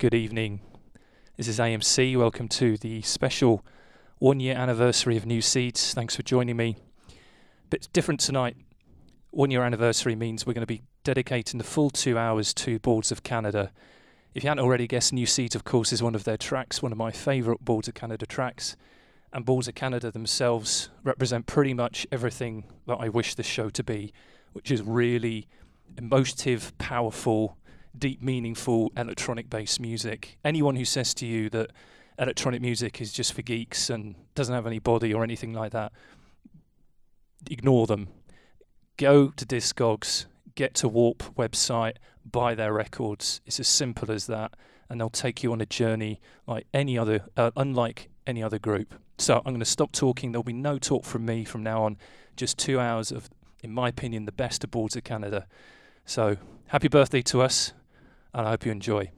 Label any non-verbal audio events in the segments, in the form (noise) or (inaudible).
Good evening. This is AMC. Welcome to the special one year anniversary of New Seeds. Thanks for joining me. Bit different tonight. One year anniversary means we're going to be dedicating the full two hours to Boards of Canada. If you hadn't already guessed, New Seeds, of course, is one of their tracks, one of my favourite Boards of Canada tracks. And Boards of Canada themselves represent pretty much everything that I wish this show to be, which is really emotive, powerful, deep, meaningful electronic based music. Anyone who says to you that electronic music is just for geeks and doesn't have any body or anything like that, ignore them. Go to Discogs, get to Warp website, buy their records. It's as simple as that, and they'll take you on a journey like any other, uh, unlike any other group. So I'm going to stop talking. There'll be no talk from me from now on. Just two hours of, in my opinion, the best of Boards of Canada. So happy birthday to us and I hope you enjoy.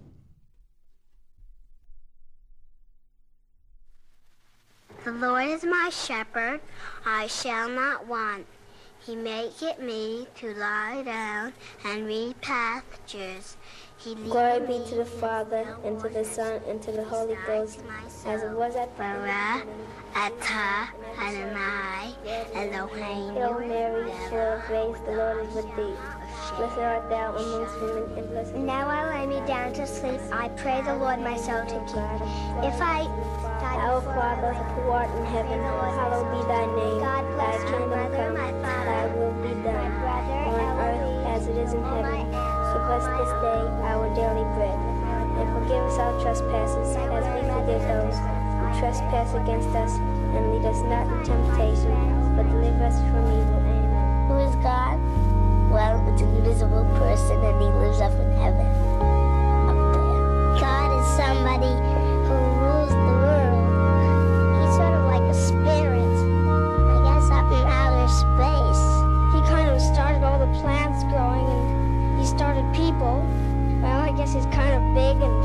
The Lord is my shepherd, I shall not want. He maketh me to lie down and read pastures. He Glory be to the Father, and to the Son, and to the Holy Ghost, as it was at Barah, Atah, Adonai, Elohim. Hail Mary, full of grace, the Lord is with thee. Blessed art thou amongst women, and blessed Now I lay me down to sleep. I pray the Lord my soul to keep. If I die Our Father, who art in heaven, hallowed be thy name. God thy bless my kingdom brother, come, my father, thy will be done, brother, on earth as it is in heaven. Give us this day our daily bread, and forgive us our trespasses, as we forgive those trespass against us, and lead us not into temptation, but deliver us from evil. Amen. Who is God? Well, it's an invisible person and he lives up in heaven. Up there. God is somebody who rules the world. He's sort of like a spirit. I guess up in outer space. He kind of started all the plants growing and he started people. Well, I guess he's kind of big and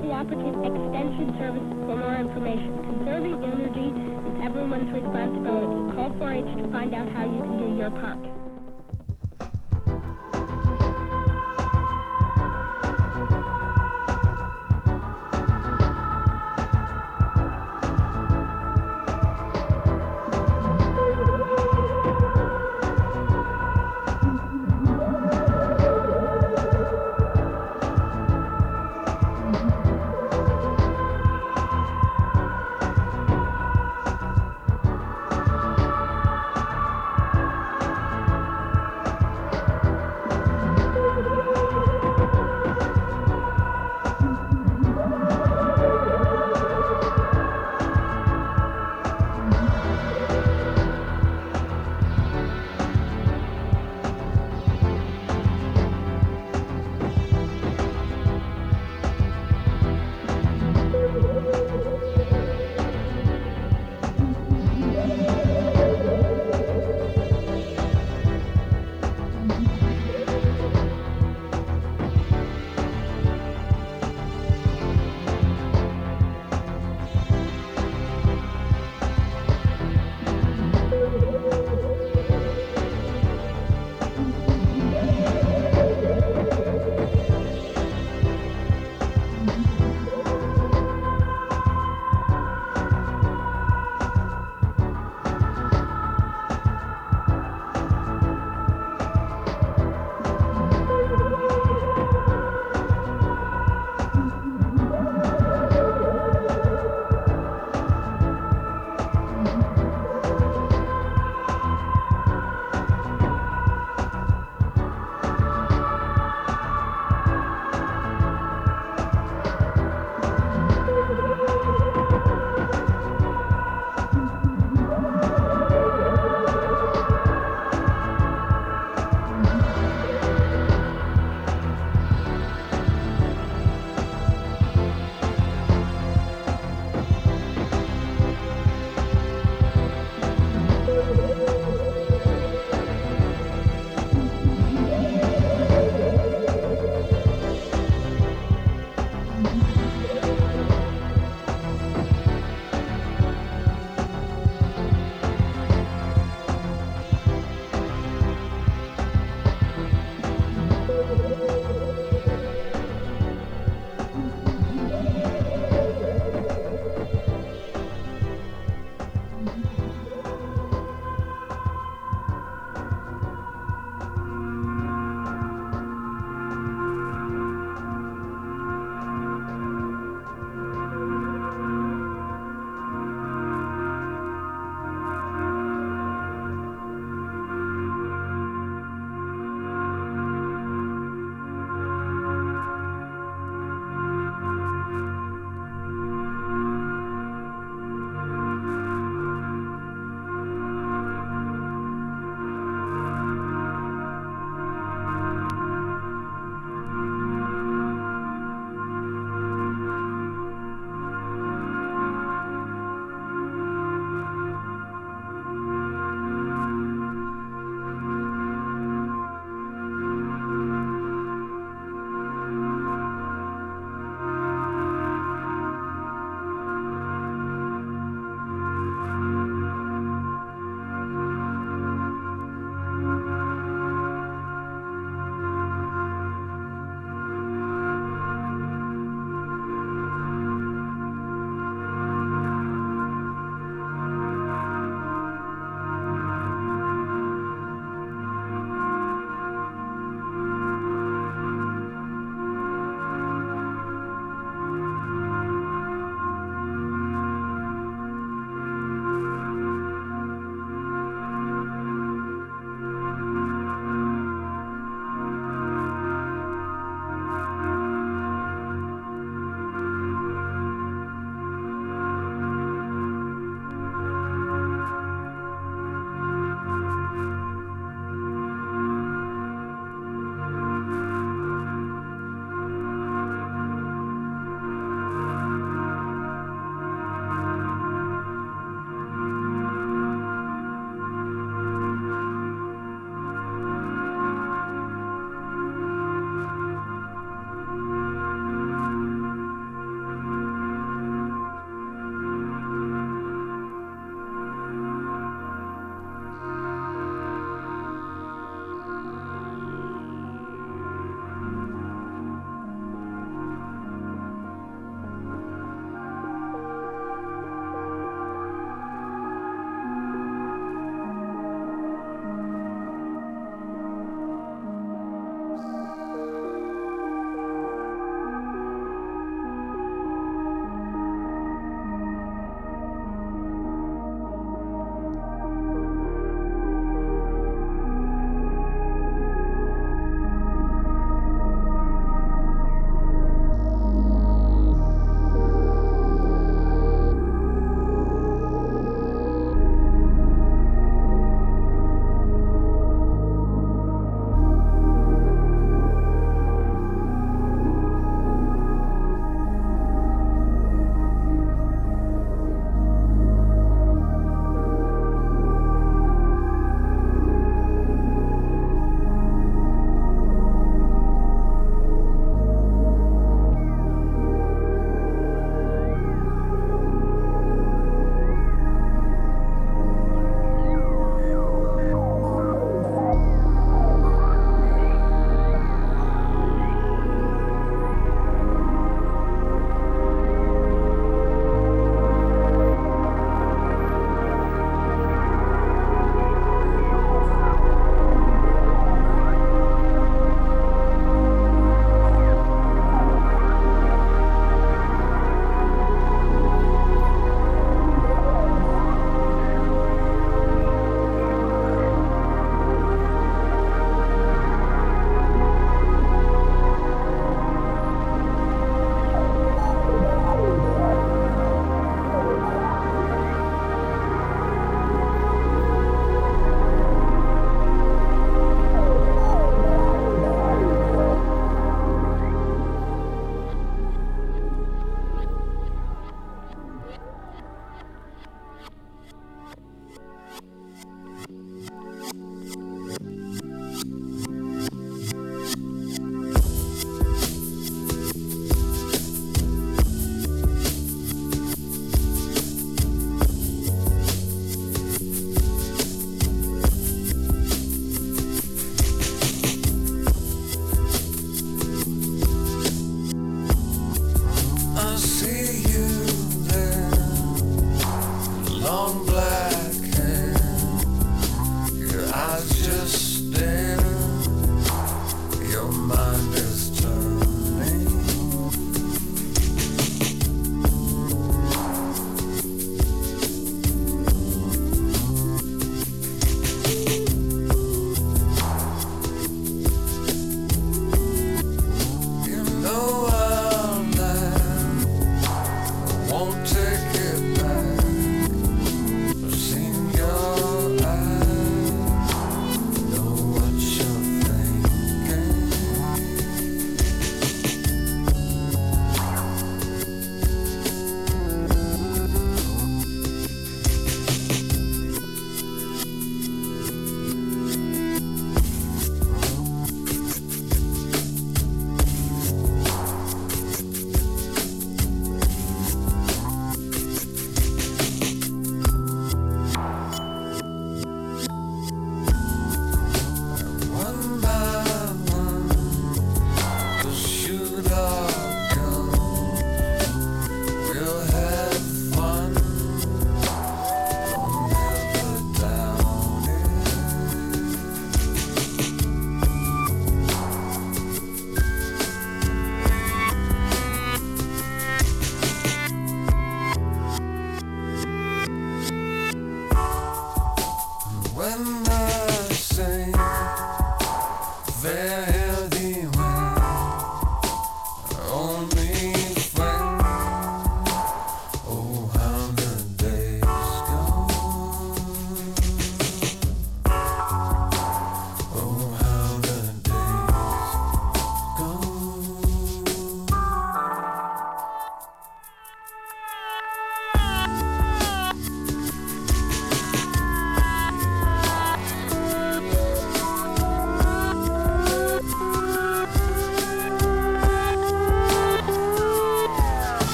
county cooperative extension service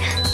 you.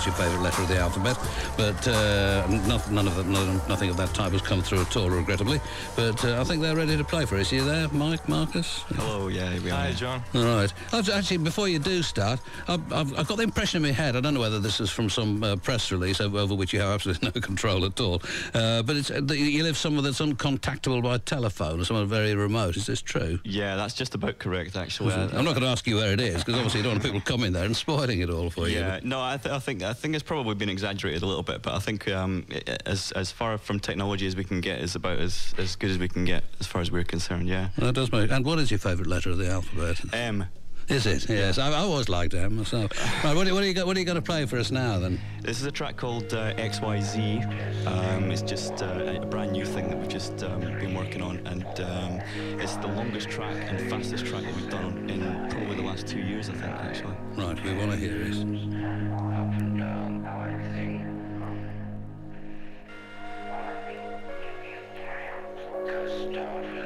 What's your favourite letter of the alphabet? But uh, no, none of that, none, nothing of that type has come through at all, regrettably. But uh, I think they're ready to play for us. Are you there, Mike, Marcus? Hello, yeah, we are. Hi, John. All right. Actually, before you do start, I've, I've, I've got the impression in my head, I don't know whether this is from some uh, press release over, over which you have absolutely (laughs) no control at all, uh, but it's, uh, you live somewhere that's uncontactable by telephone or somewhere very remote. Is this true? Yeah, that's just about correct, actually. I- I'm not going to ask you where it is, because obviously you don't want people coming there and spoiling it all for you. Yeah, no, I, th- I think I think it's probably been exaggerated a little bit, but I think um, as as far from technology as we can get is about as, as good as we can get as far as we're concerned. Yeah. That does make. And what is your favourite letter of the alphabet? M. Is it? Yes. I, I always liked M myself. right. What, are- what are you go- What are you going to play for us now then? This is a track called uh, XYZ. Um, it's just uh, a brand new thing that we've just um, been working on, and um, it's the longest track and fastest track that we've done in probably the last two years, I think, actually. Right. We want to hear it. This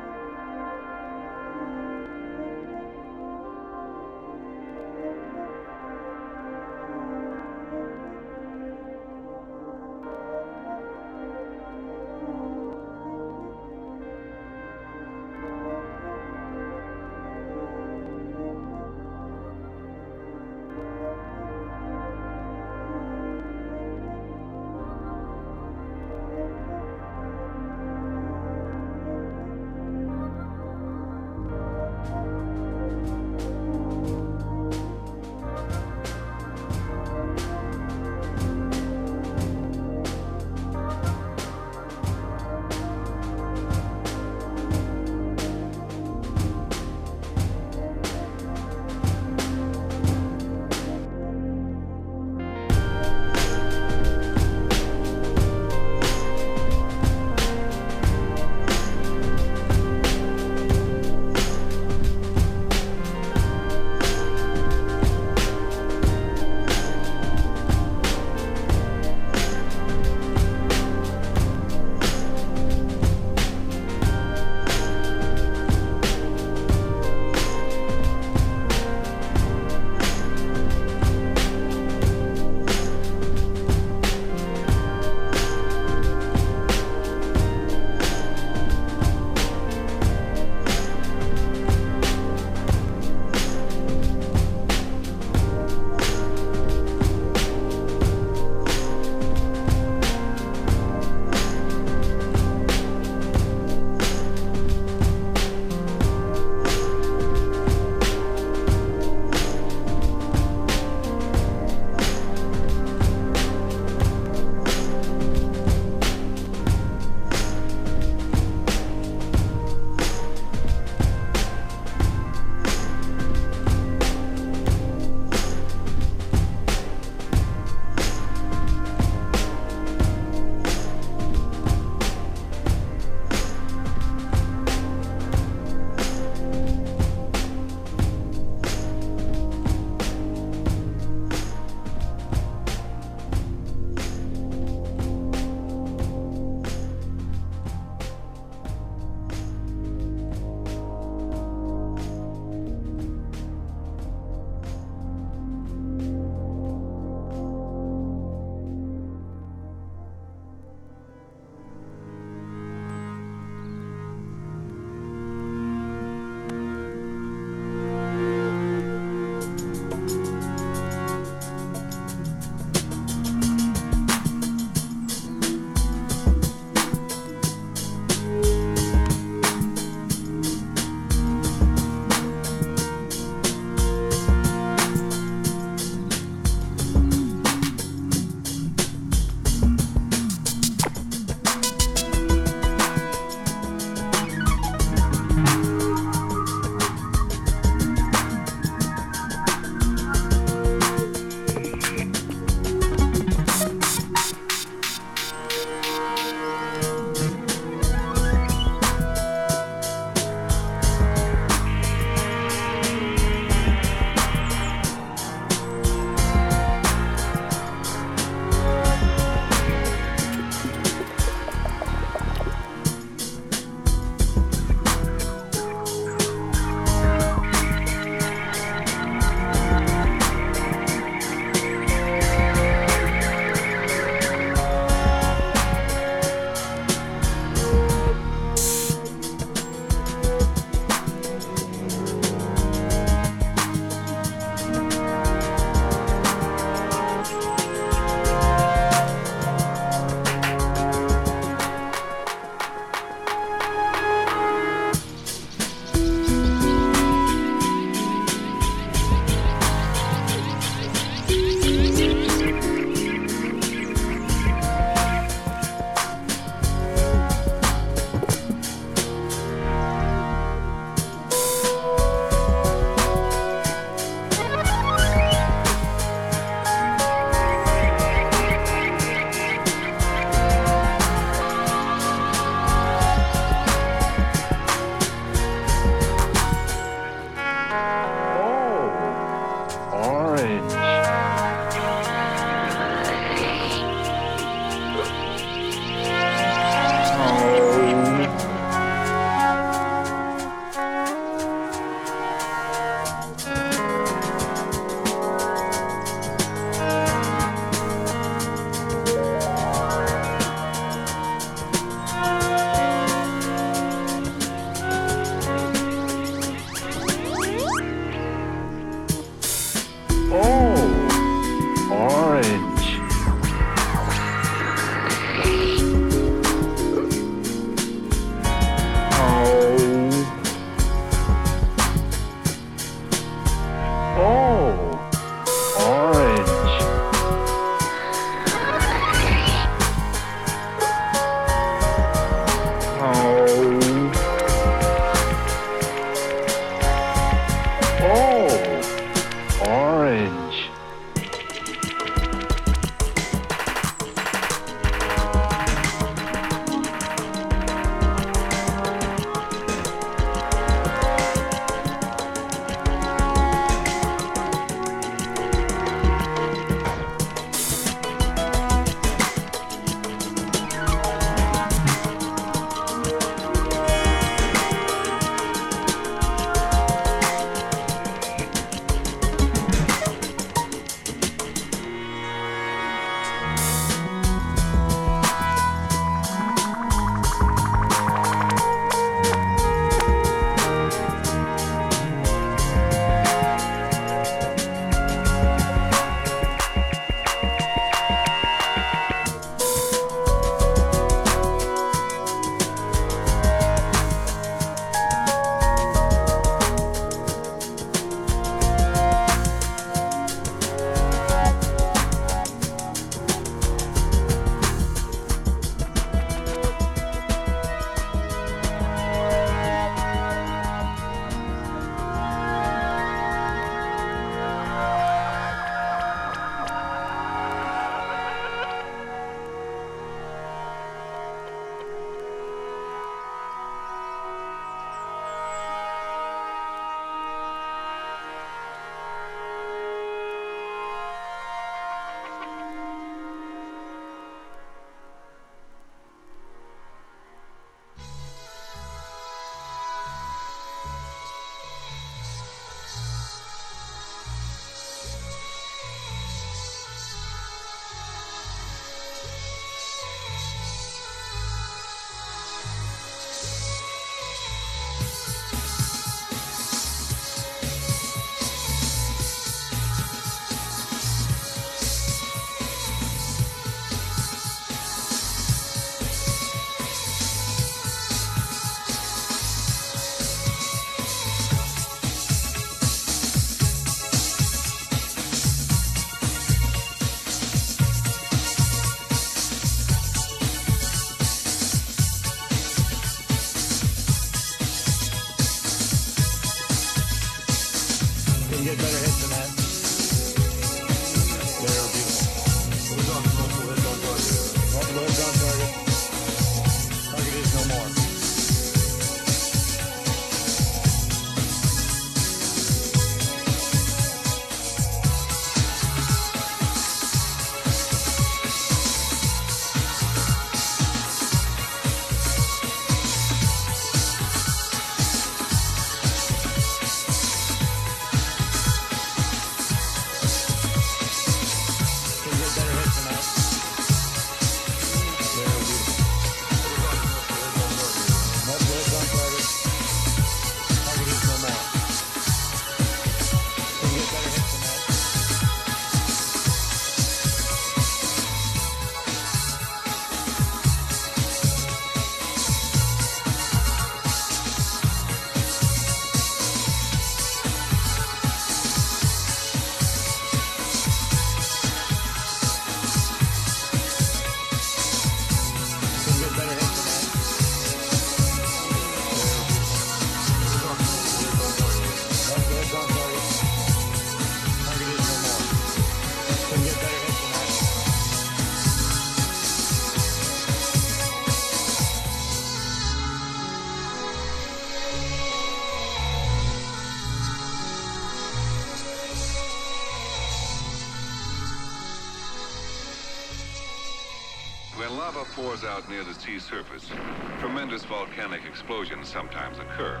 out near the sea surface, tremendous volcanic explosions sometimes occur.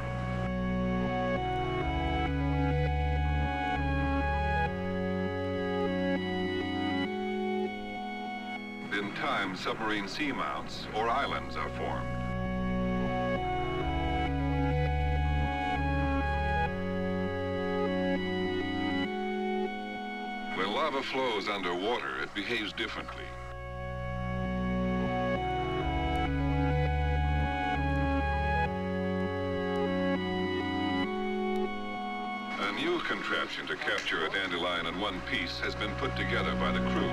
In time, submarine seamounts or islands are formed. When lava flows underwater, it behaves differently. Contraption to capture a dandelion in one piece has been put together by the crew.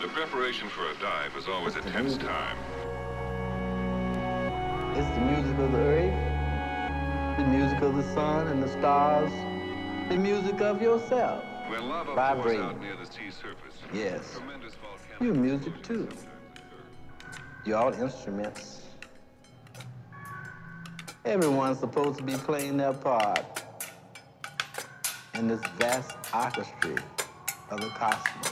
The preparation for a dive is always a tense time. It's the music of the earth, the music of the sun and the stars, the music of yourself. When lava pours Vibrating. out near the sea surface, Yes. You're music too. You're all instruments. Everyone's supposed to be playing their part in this vast orchestra of the cosmos.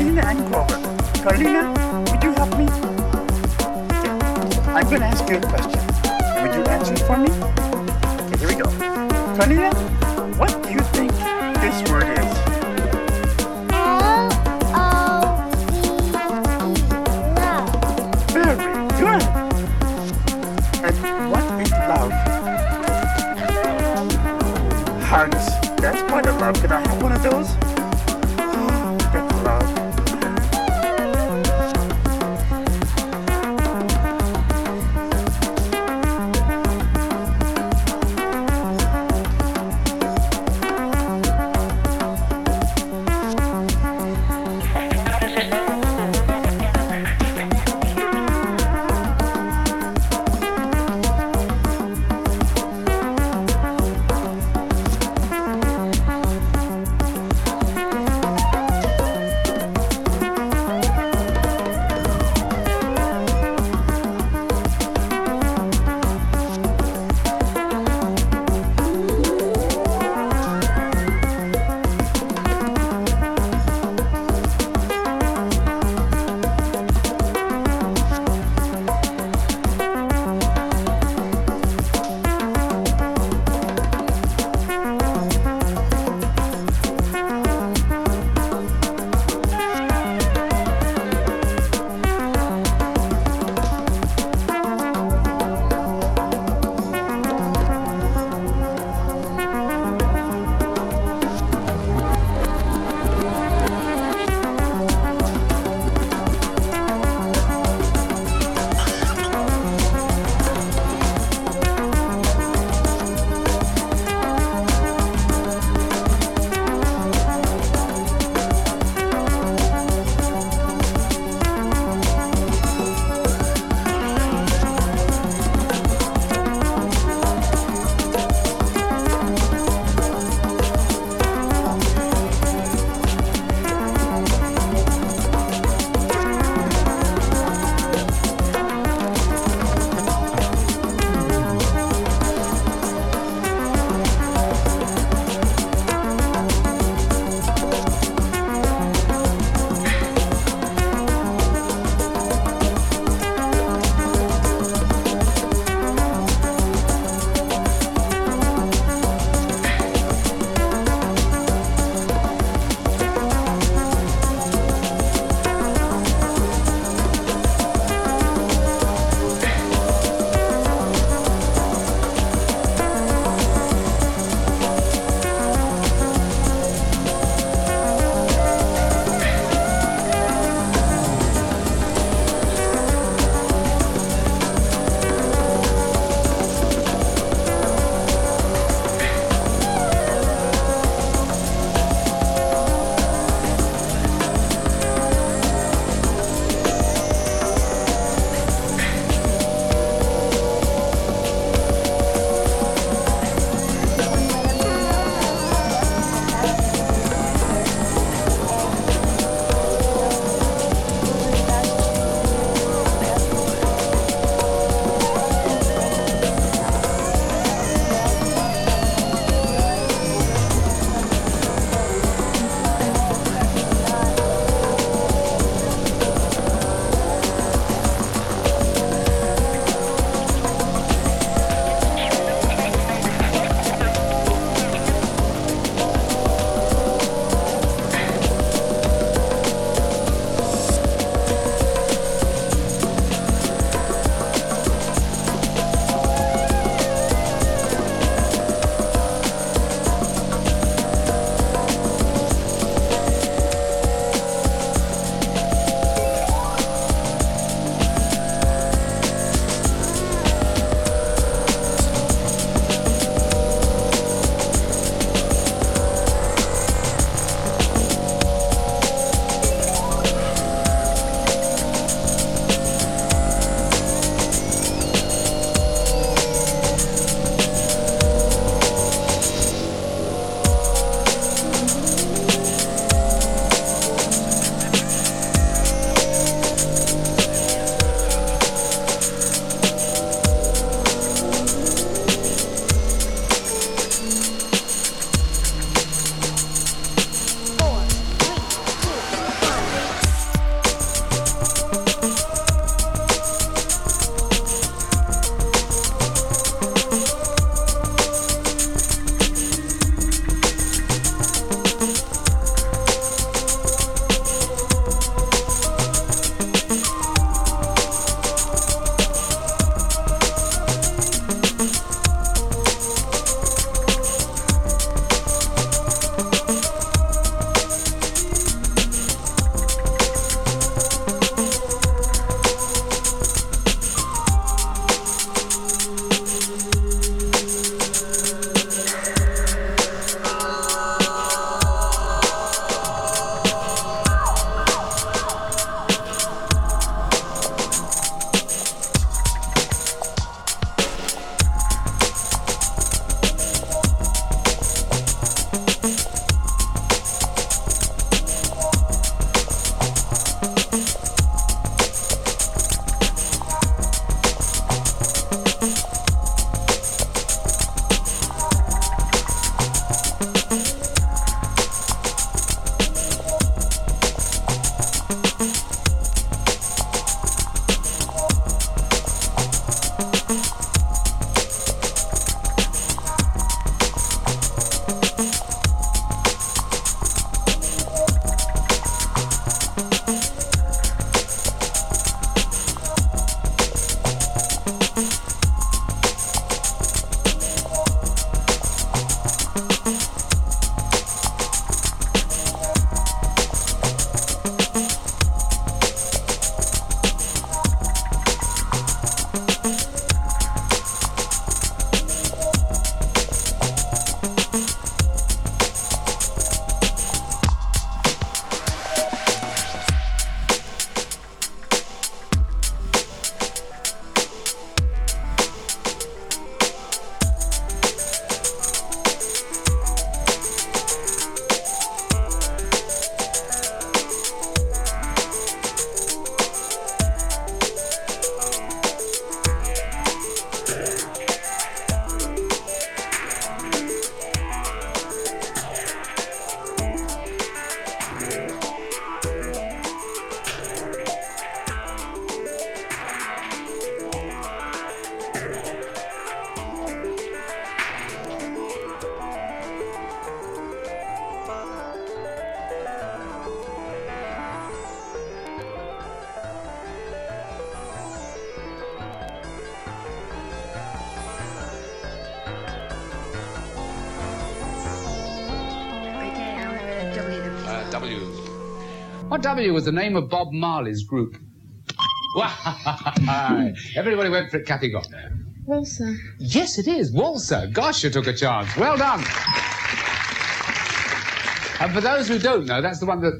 Over. Carlina, would you help me? Yeah. I'm gonna ask you a question. Would you answer it for me? Okay, here we go. Carlina, what do you think this word is? Very good. And what is love? Hugs. That's quite a love. Can I have one of those? What W was the name of Bob Marley's group? Why, (laughs) Everybody went for it. Kathy got there. Walsa. Yes, it is. Walser. Gosh, you took a chance. Well done. And for those who don't know, that's the one that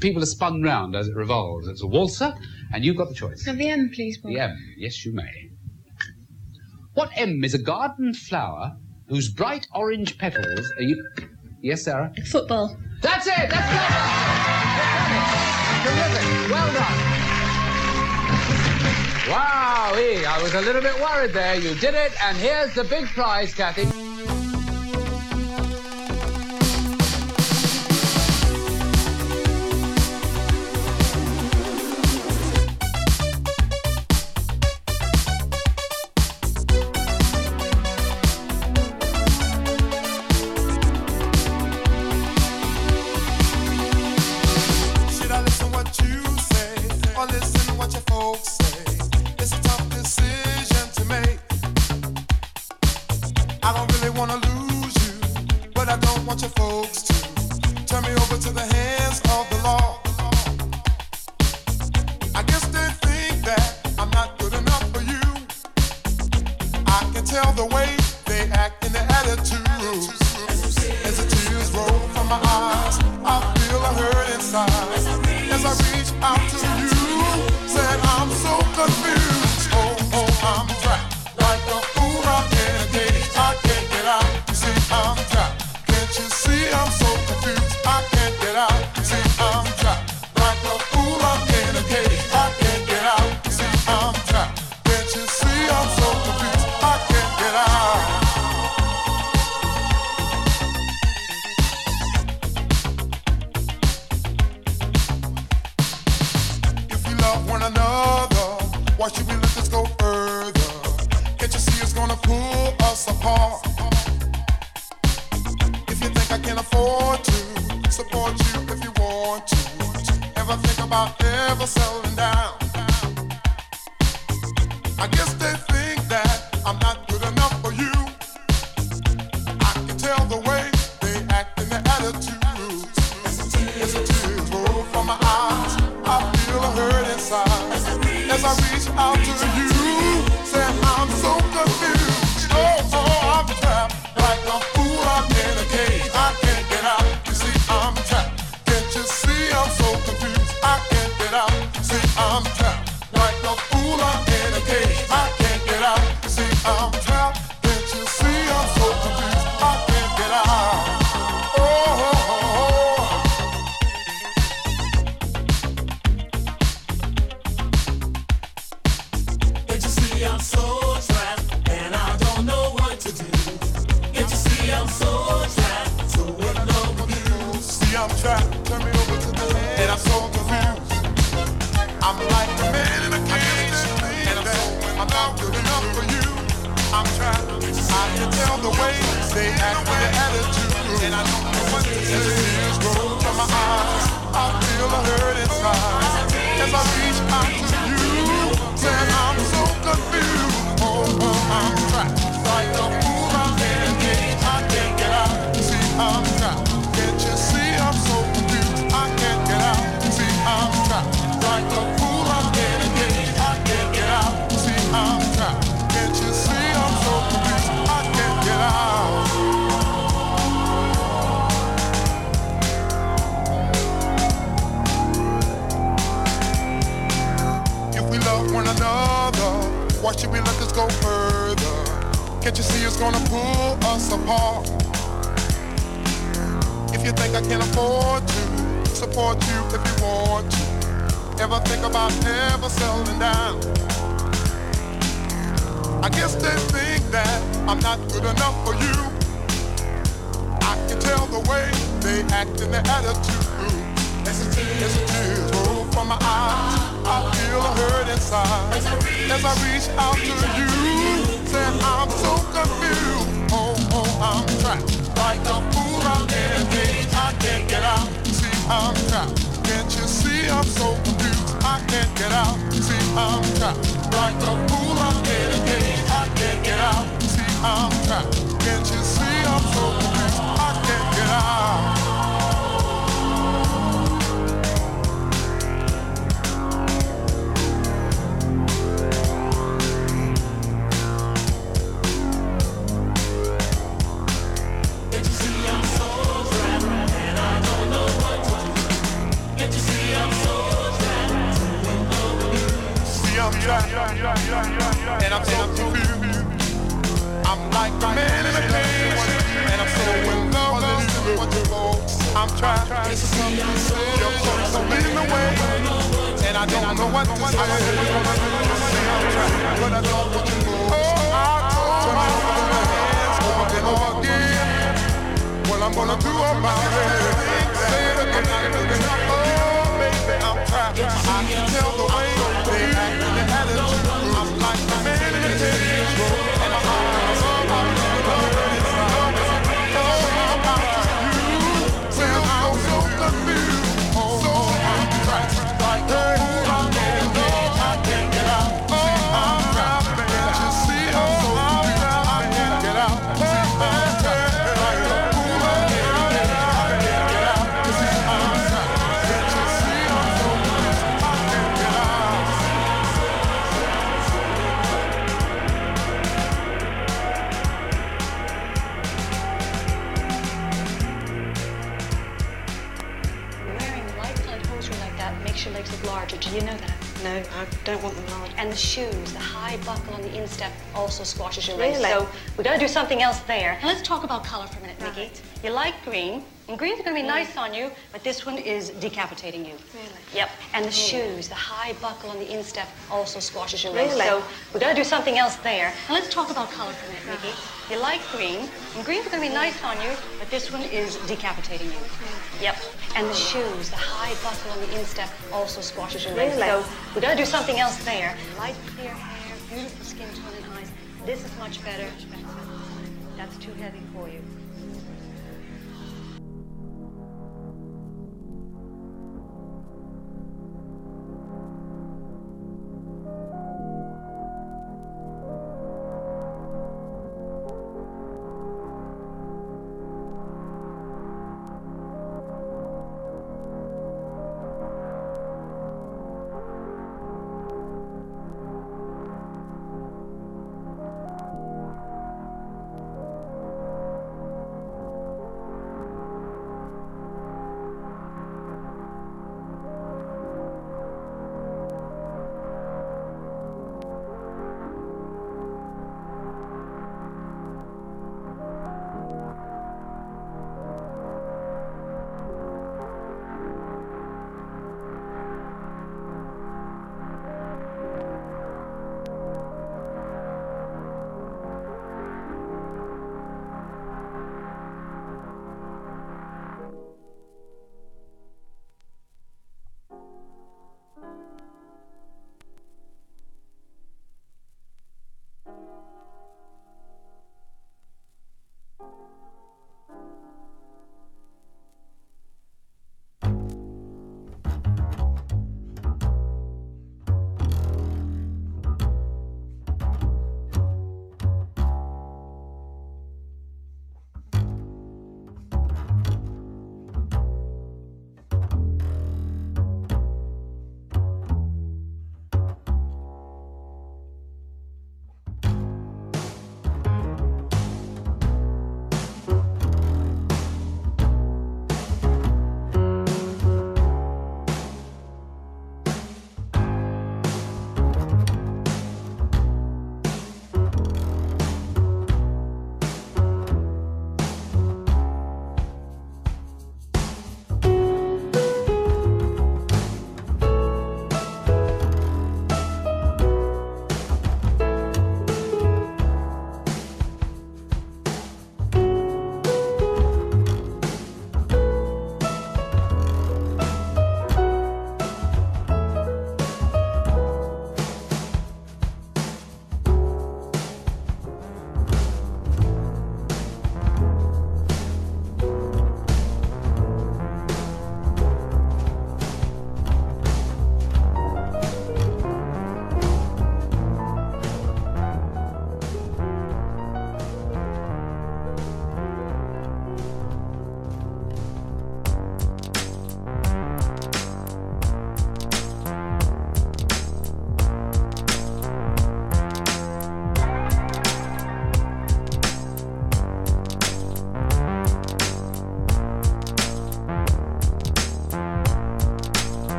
people are spun round as it revolves. It's a waltzer, and you've got the choice. Have the M, please, Bob. The M. Yes, you may. What M is a garden flower whose bright orange petals are you... Yes, Sarah? Football. That's it! That's it! Terrific! Well done! Wow, I was a little bit worried there. You did it, and here's the big prize, Kathy. They act with their attitude. And I don't know what to say. Tears roll from my eyes. I feel a hurt go further? Can't you see it's gonna pull us apart? If you think I can afford to support you if you want to, ever think about ever settling down? I guess they think that I'm not good enough for you. I can tell the way they act in their attitude. As the tears roll from my eyes, I feel a hurt inside. As I reach out to you, said I'm so confused. Oh, oh, I'm trapped like a fool. I'm in. I can't get out. See, I'm trapped. Can't you see I'm so confused? I can't get out. See, I'm trapped like a fool. I'm in. I can't get out. See, I'm trapped. Can't you see I'm so confused? I can't and I'm so confused. I'm like a man in a cage, and I'm so in love with you. I'm trying your folks are in the way, and I don't know what to say. I'm but I don't want to go. Oh, I told hands over and over again. What I'm gonna do about it? Say it again. Oh, I'm trapped. I can tell the way they act and the attitude. Don't want them large. And the shoes, the high buckle on the instep also squashes your legs. Really? So we got to do something else there. And let's talk about color for a minute, Nikki. You like green, and green's going to be nice on you, but this one is decapitating you. Really? Yep. And the shoes, the high buckle on the instep also squashes your legs. Really? So we got to do something else there. And let's talk about color for a minute, Nikki. You like green, and green's going to be nice on you, but this one is decapitating you. Yep. And the shoes, the high buckle on the instep also squashes your legs. Really? So we got to do something else there. Light clear hair, beautiful skin tone and eyes. This is much better. That's too heavy for you.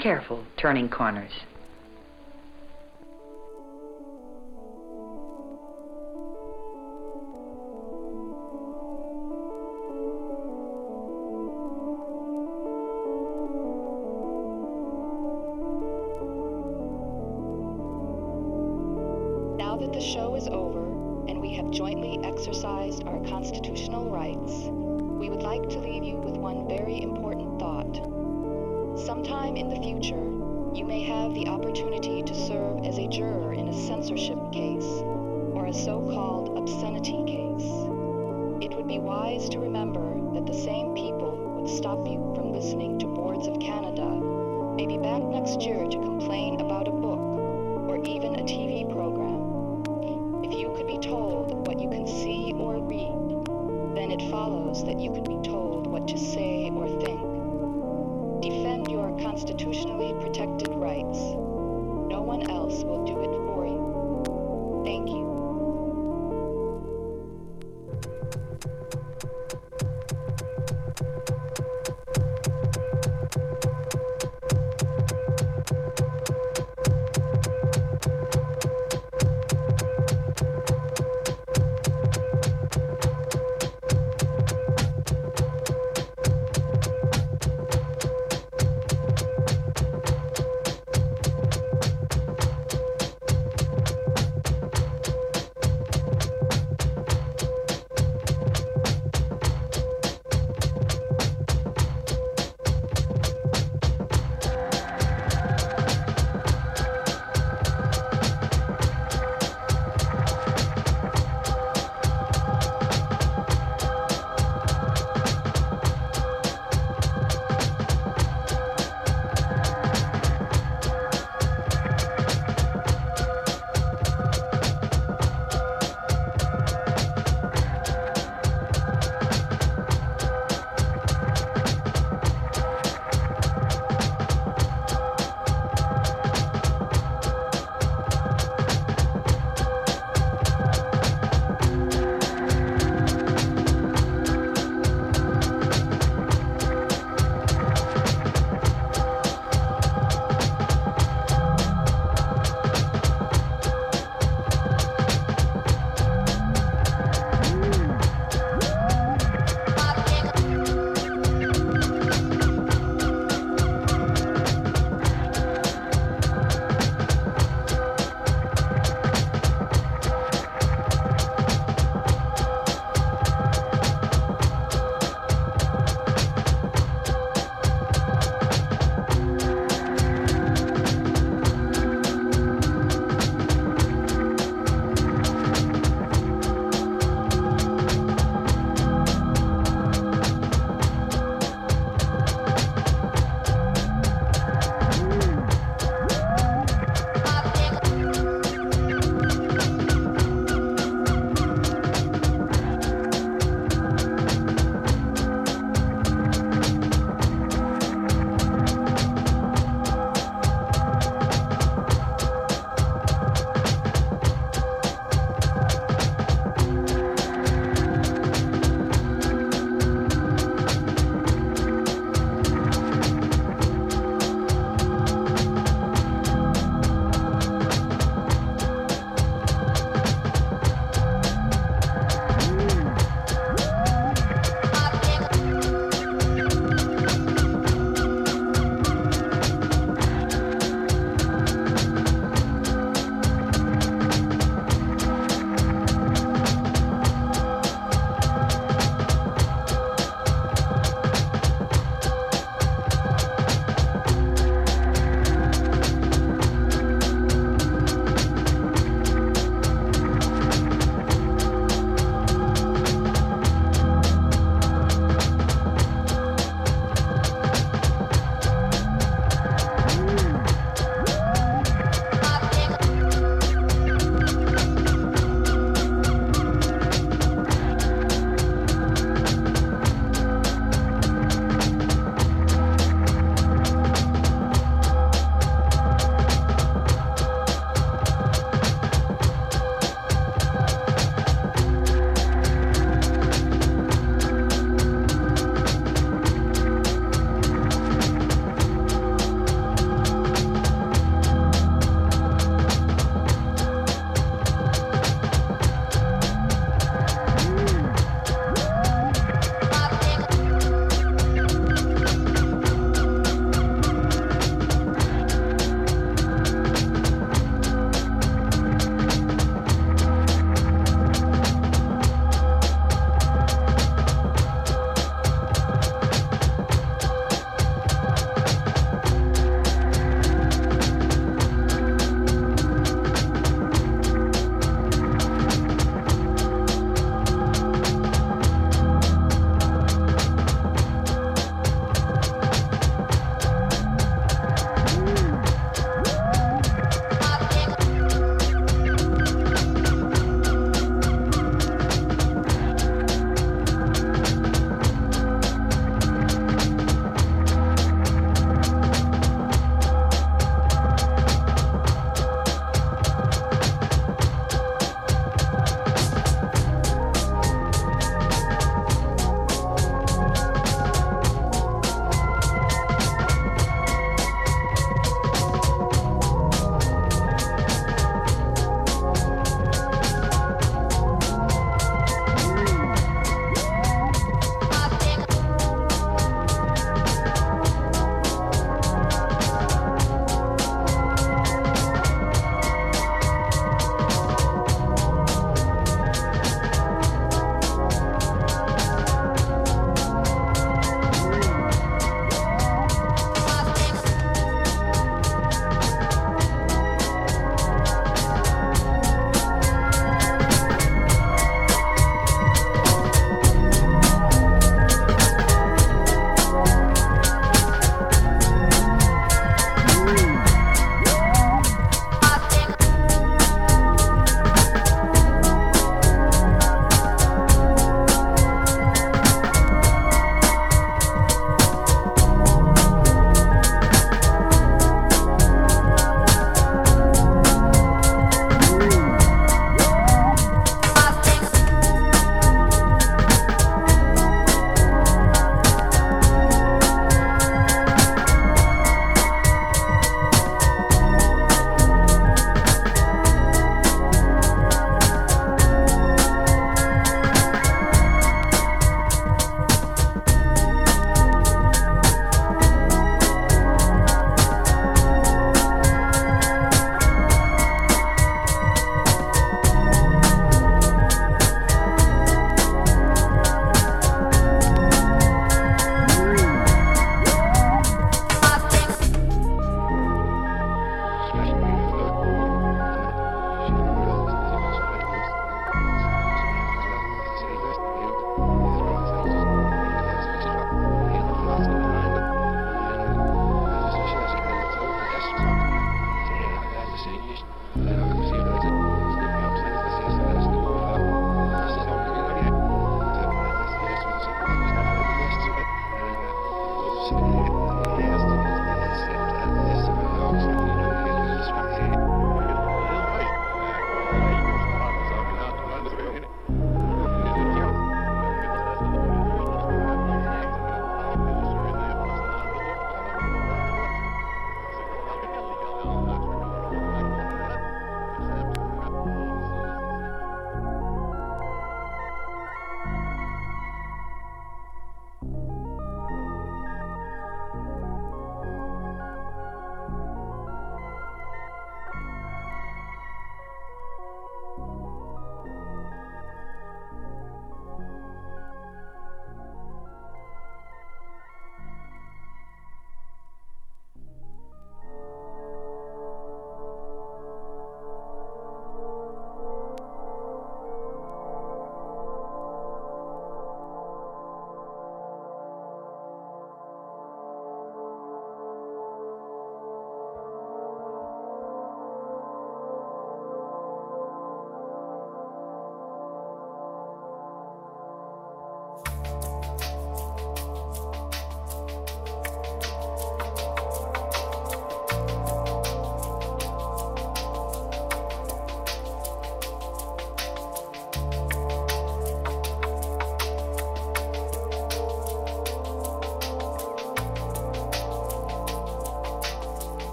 Careful turning corners.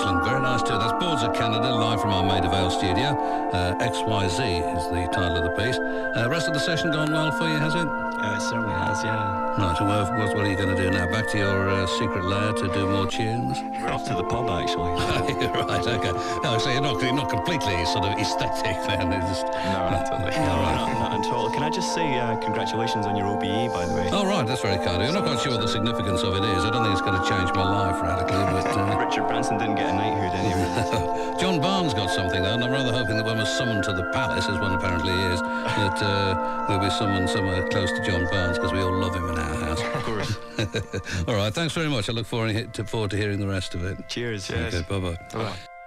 Excellent. Very nice too. That's Boards of Canada, live from our Maida Vale studio. Uh, XYZ is the title of the piece. Uh, rest of the session gone well for you, has it? Yeah, it certainly has, yeah. Right, and what, what, what are you going to do now? Back to your uh, secret lair to do more tunes? We're off to the pub, actually. (laughs) right, okay. No, so you're not, you're not completely sort of aesthetic then. Just, No, not totally. No, not, not at all. Can I just say uh, congratulations on your OBE, by the way? Oh, right, that's very kind of you. I'm not quite sure what the significance of it is. I don't think it's going to change my life radically, but... Uh... (laughs) Richard Branson didn't get a knighthood anyway. (laughs) John Barnes got something, though, and I'm rather hoping that when we're summoned to the palace, as one apparently is, that uh, we'll be summoned somewhere close to John Barnes, because we all love him our house. Of course. (laughs) all right, thanks very much. I look forward to, forward to hearing the rest of it. Cheers. Okay, Cheers. bye-bye. Bye-bye.